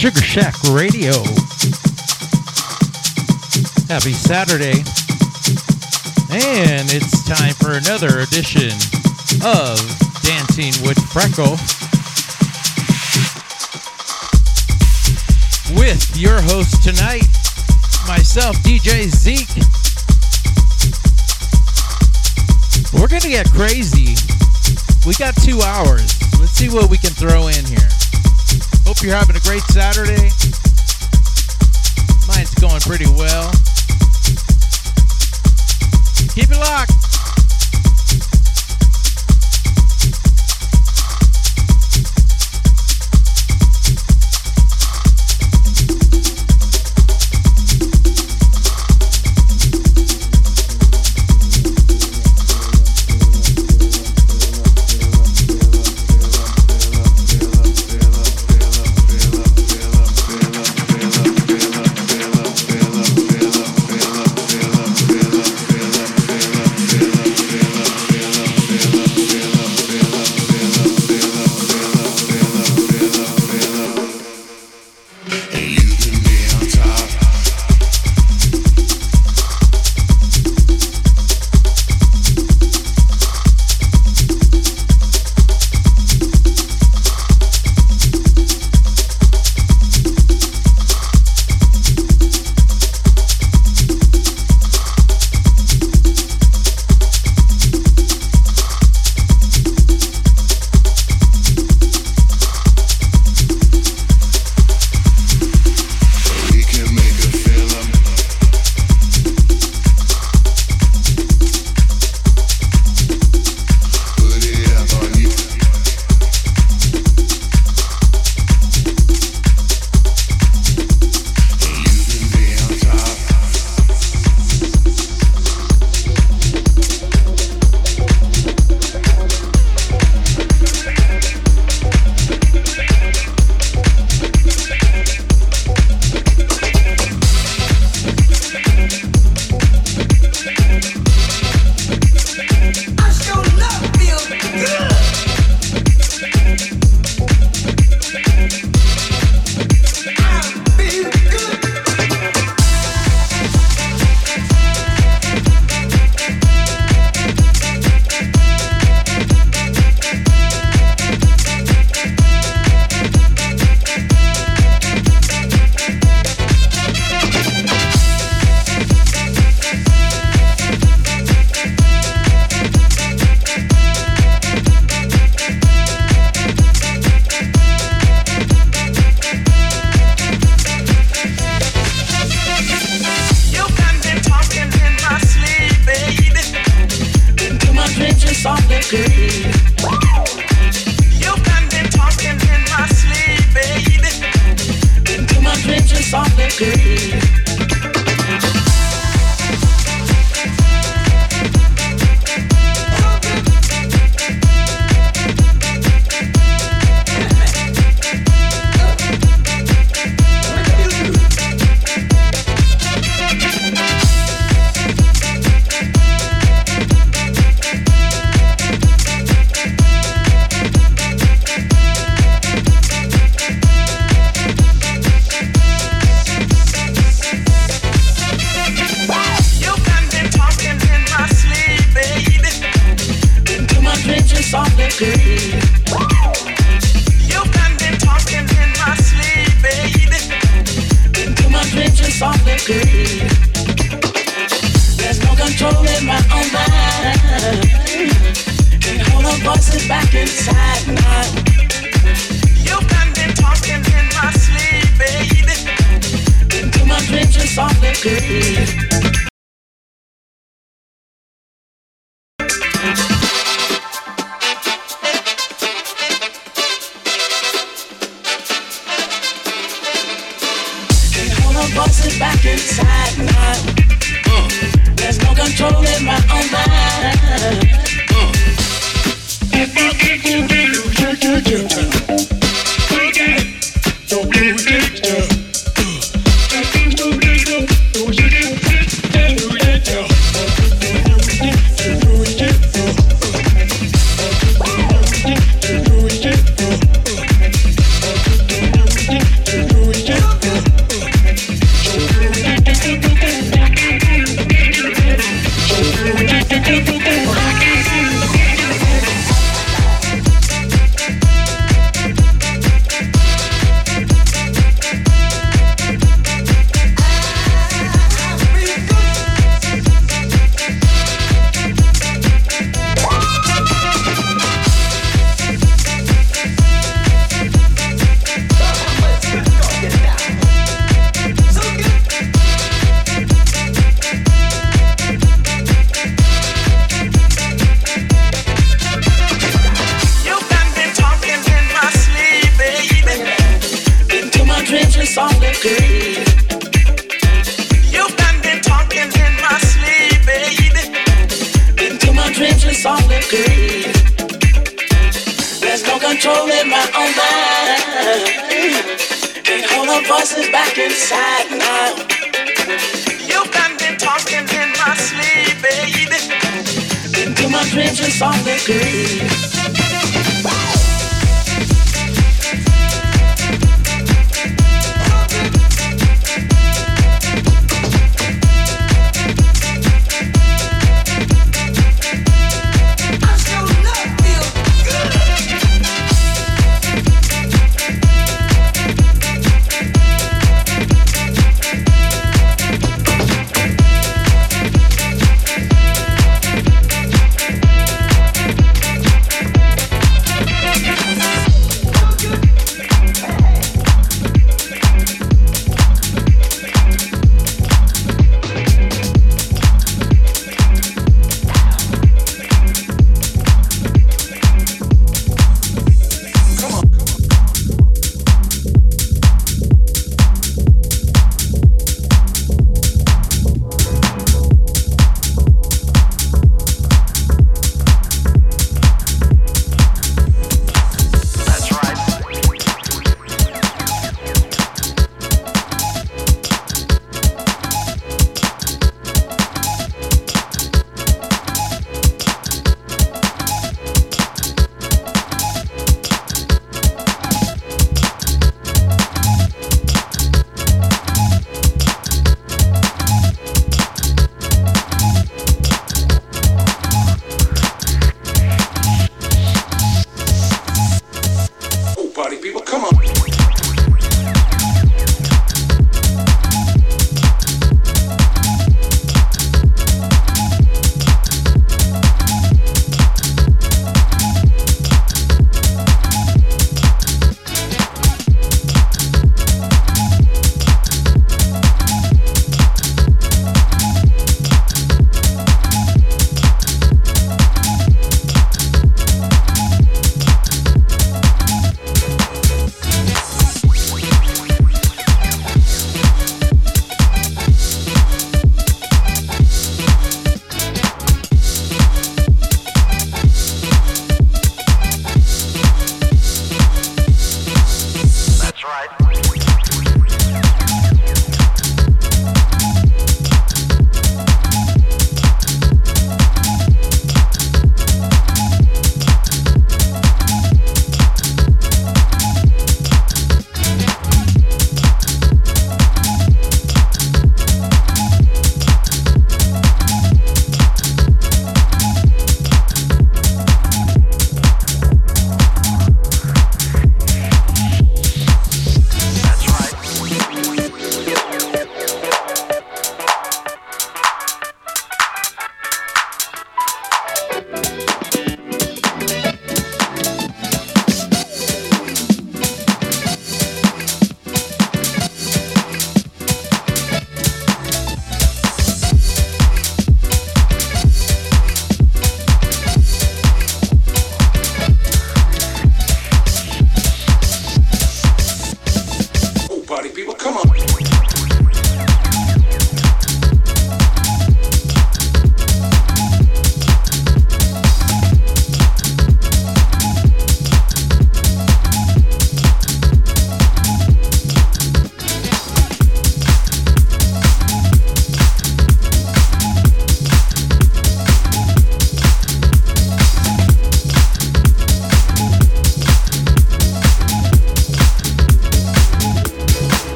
Sugar Shack Radio. Happy Saturday. And it's time for another edition of Dancing with Freckle. With your host tonight, myself, DJ Zeke. We're going to get crazy. We got two hours. Let's see what we can throw in here. Hope you're having a great Saturday. Mine's going pretty well. Keep it locked.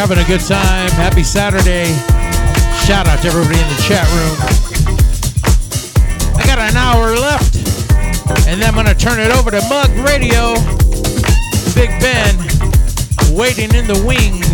Having a good time. Happy Saturday. Shout out to everybody in the chat room. I got an hour left, and then I'm going to turn it over to Mug Radio. Big Ben waiting in the wings.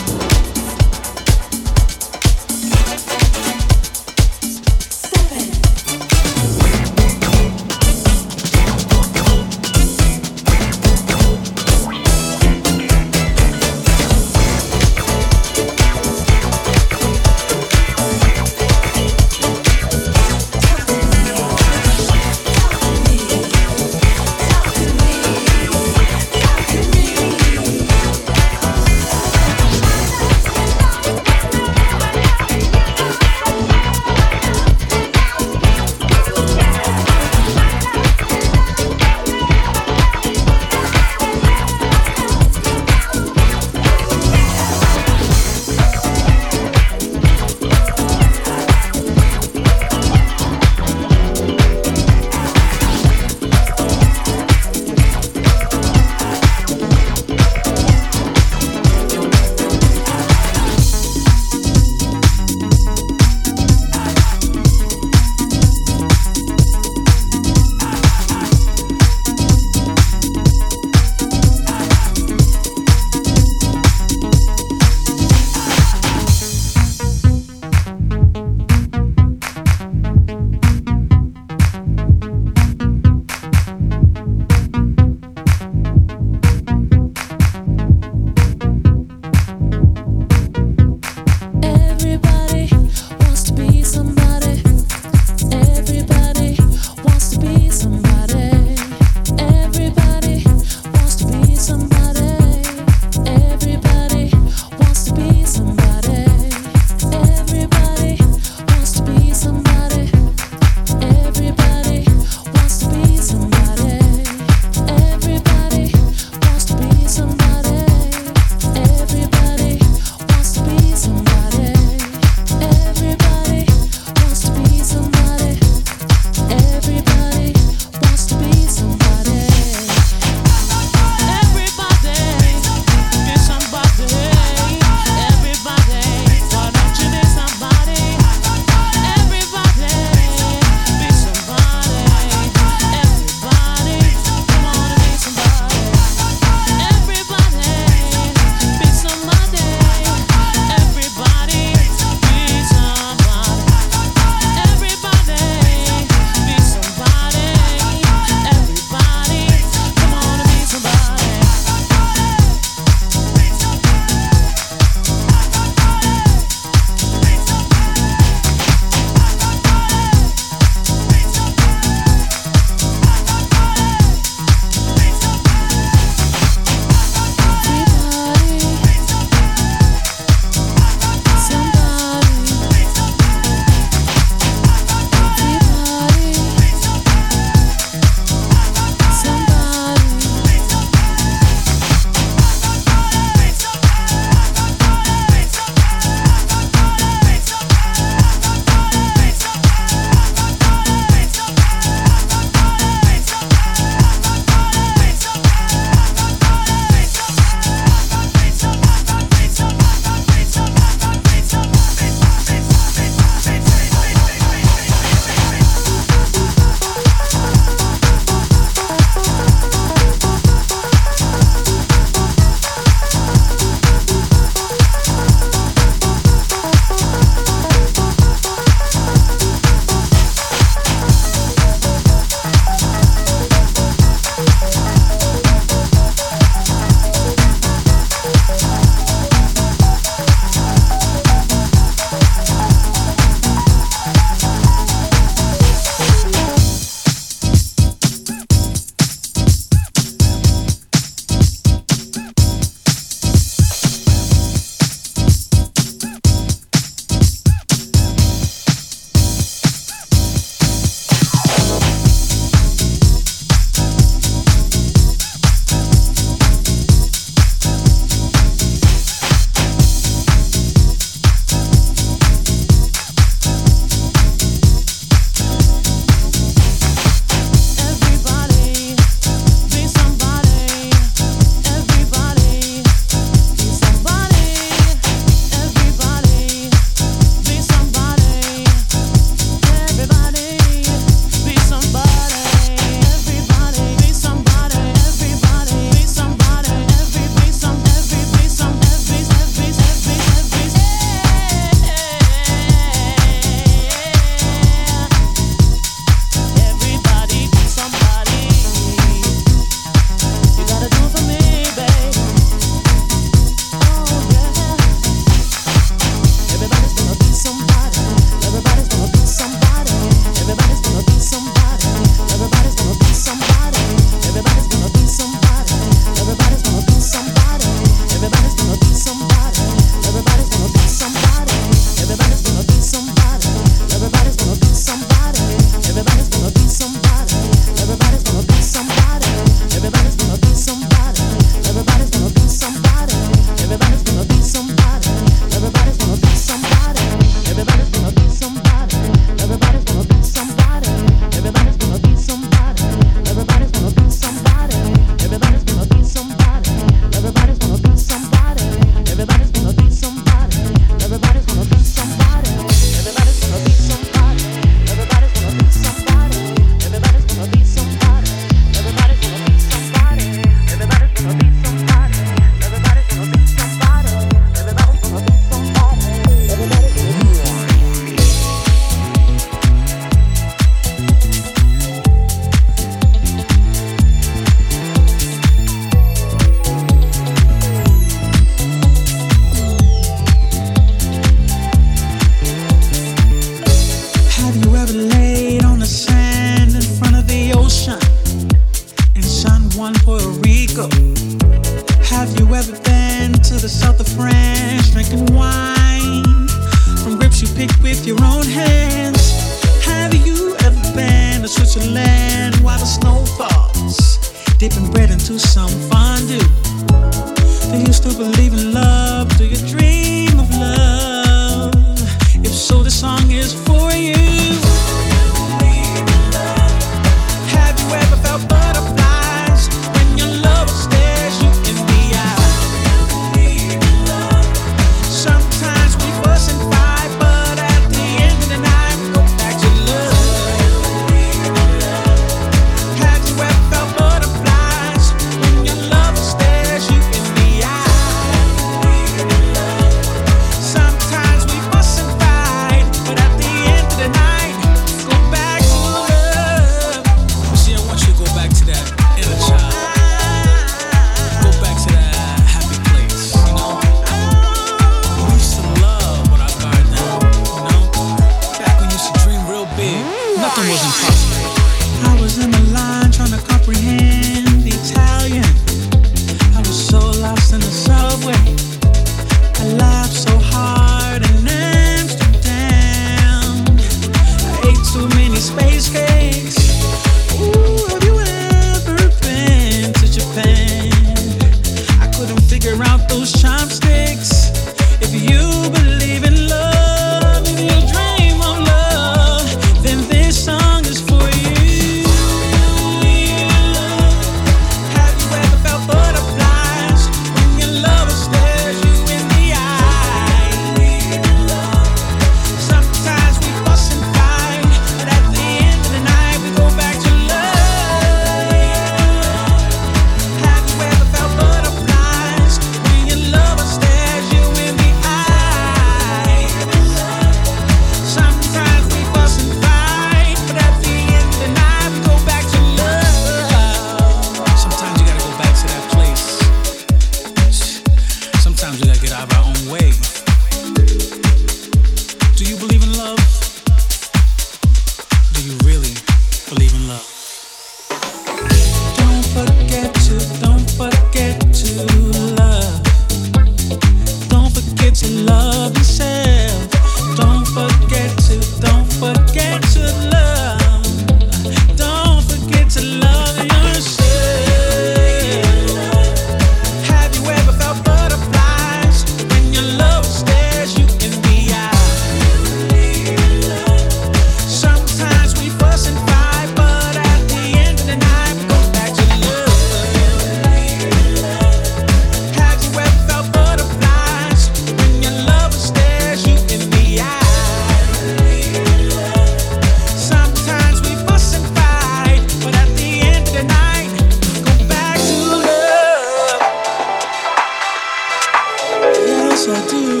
I do.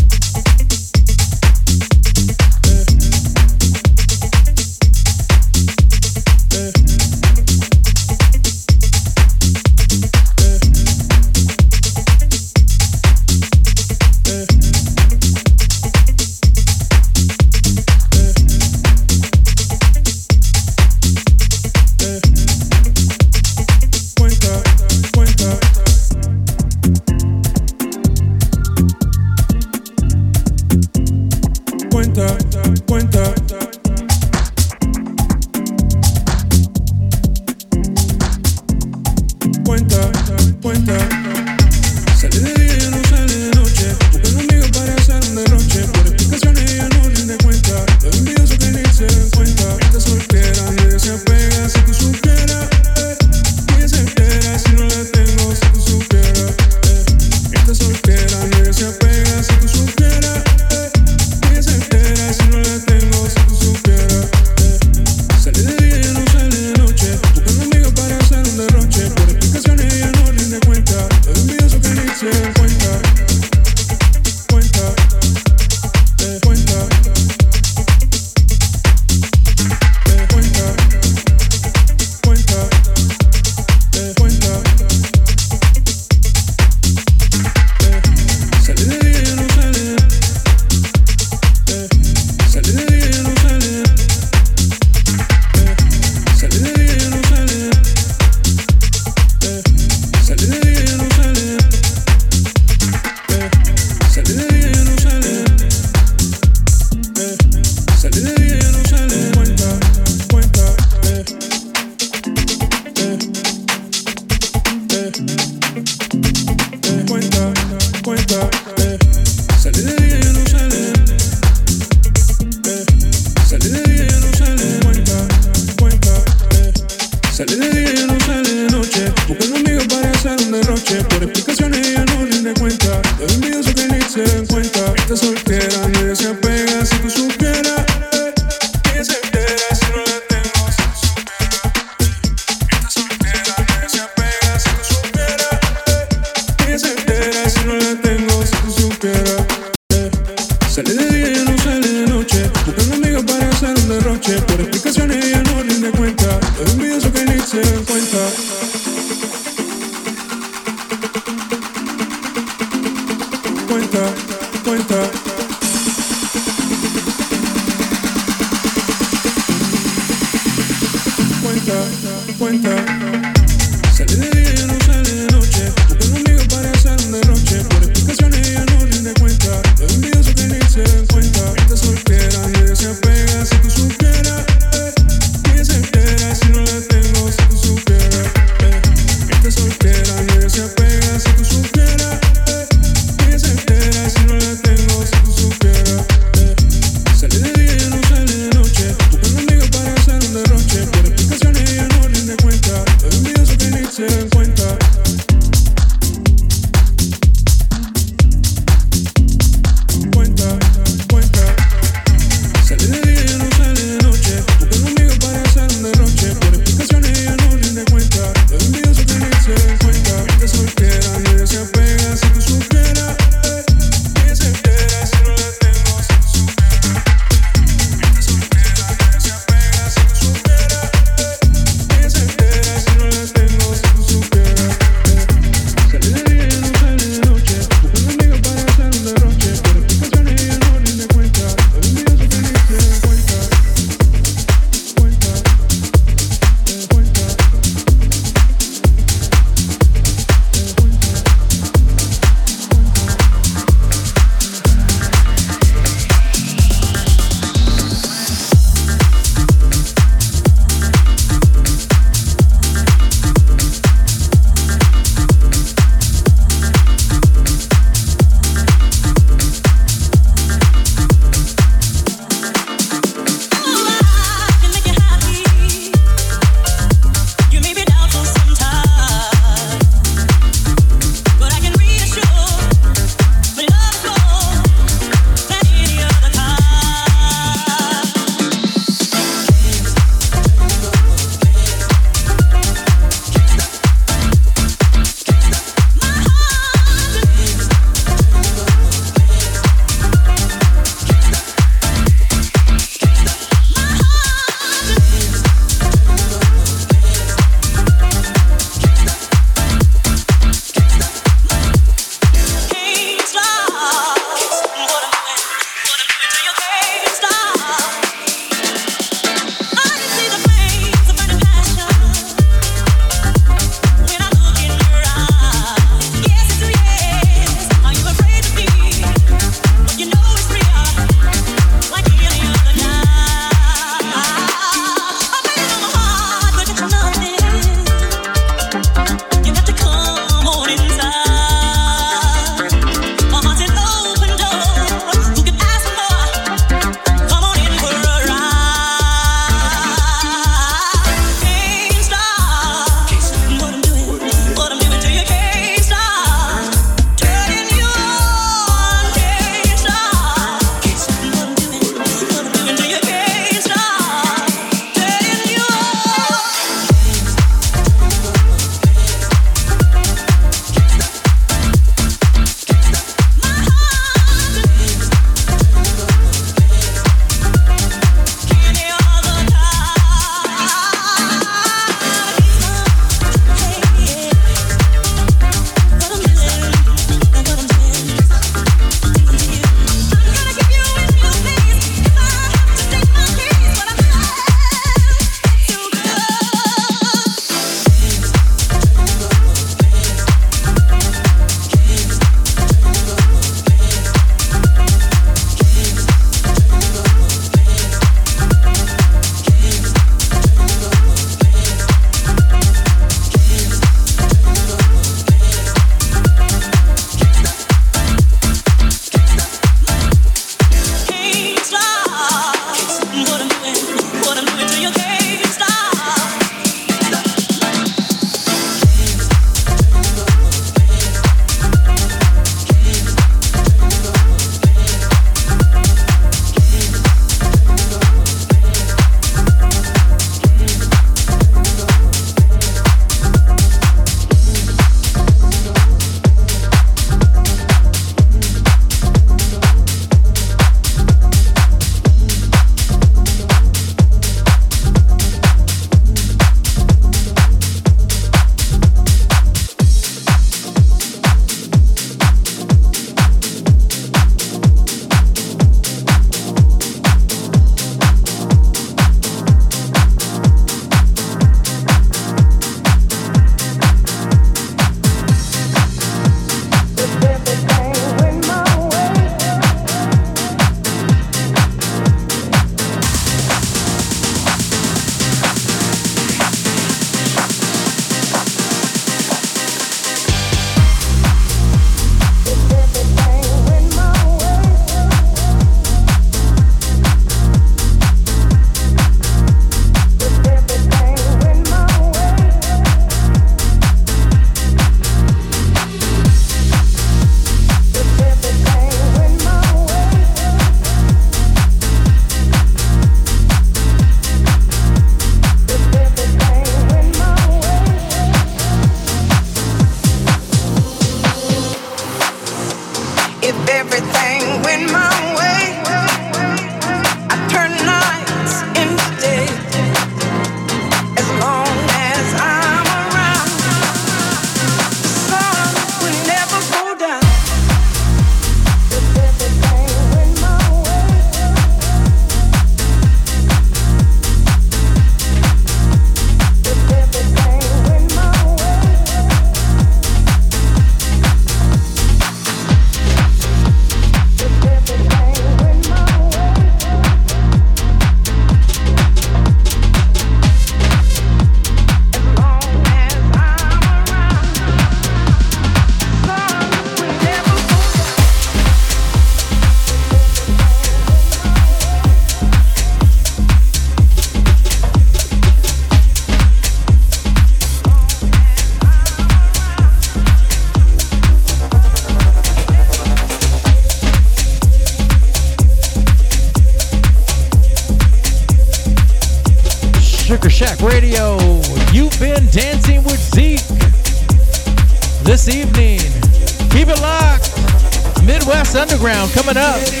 Up.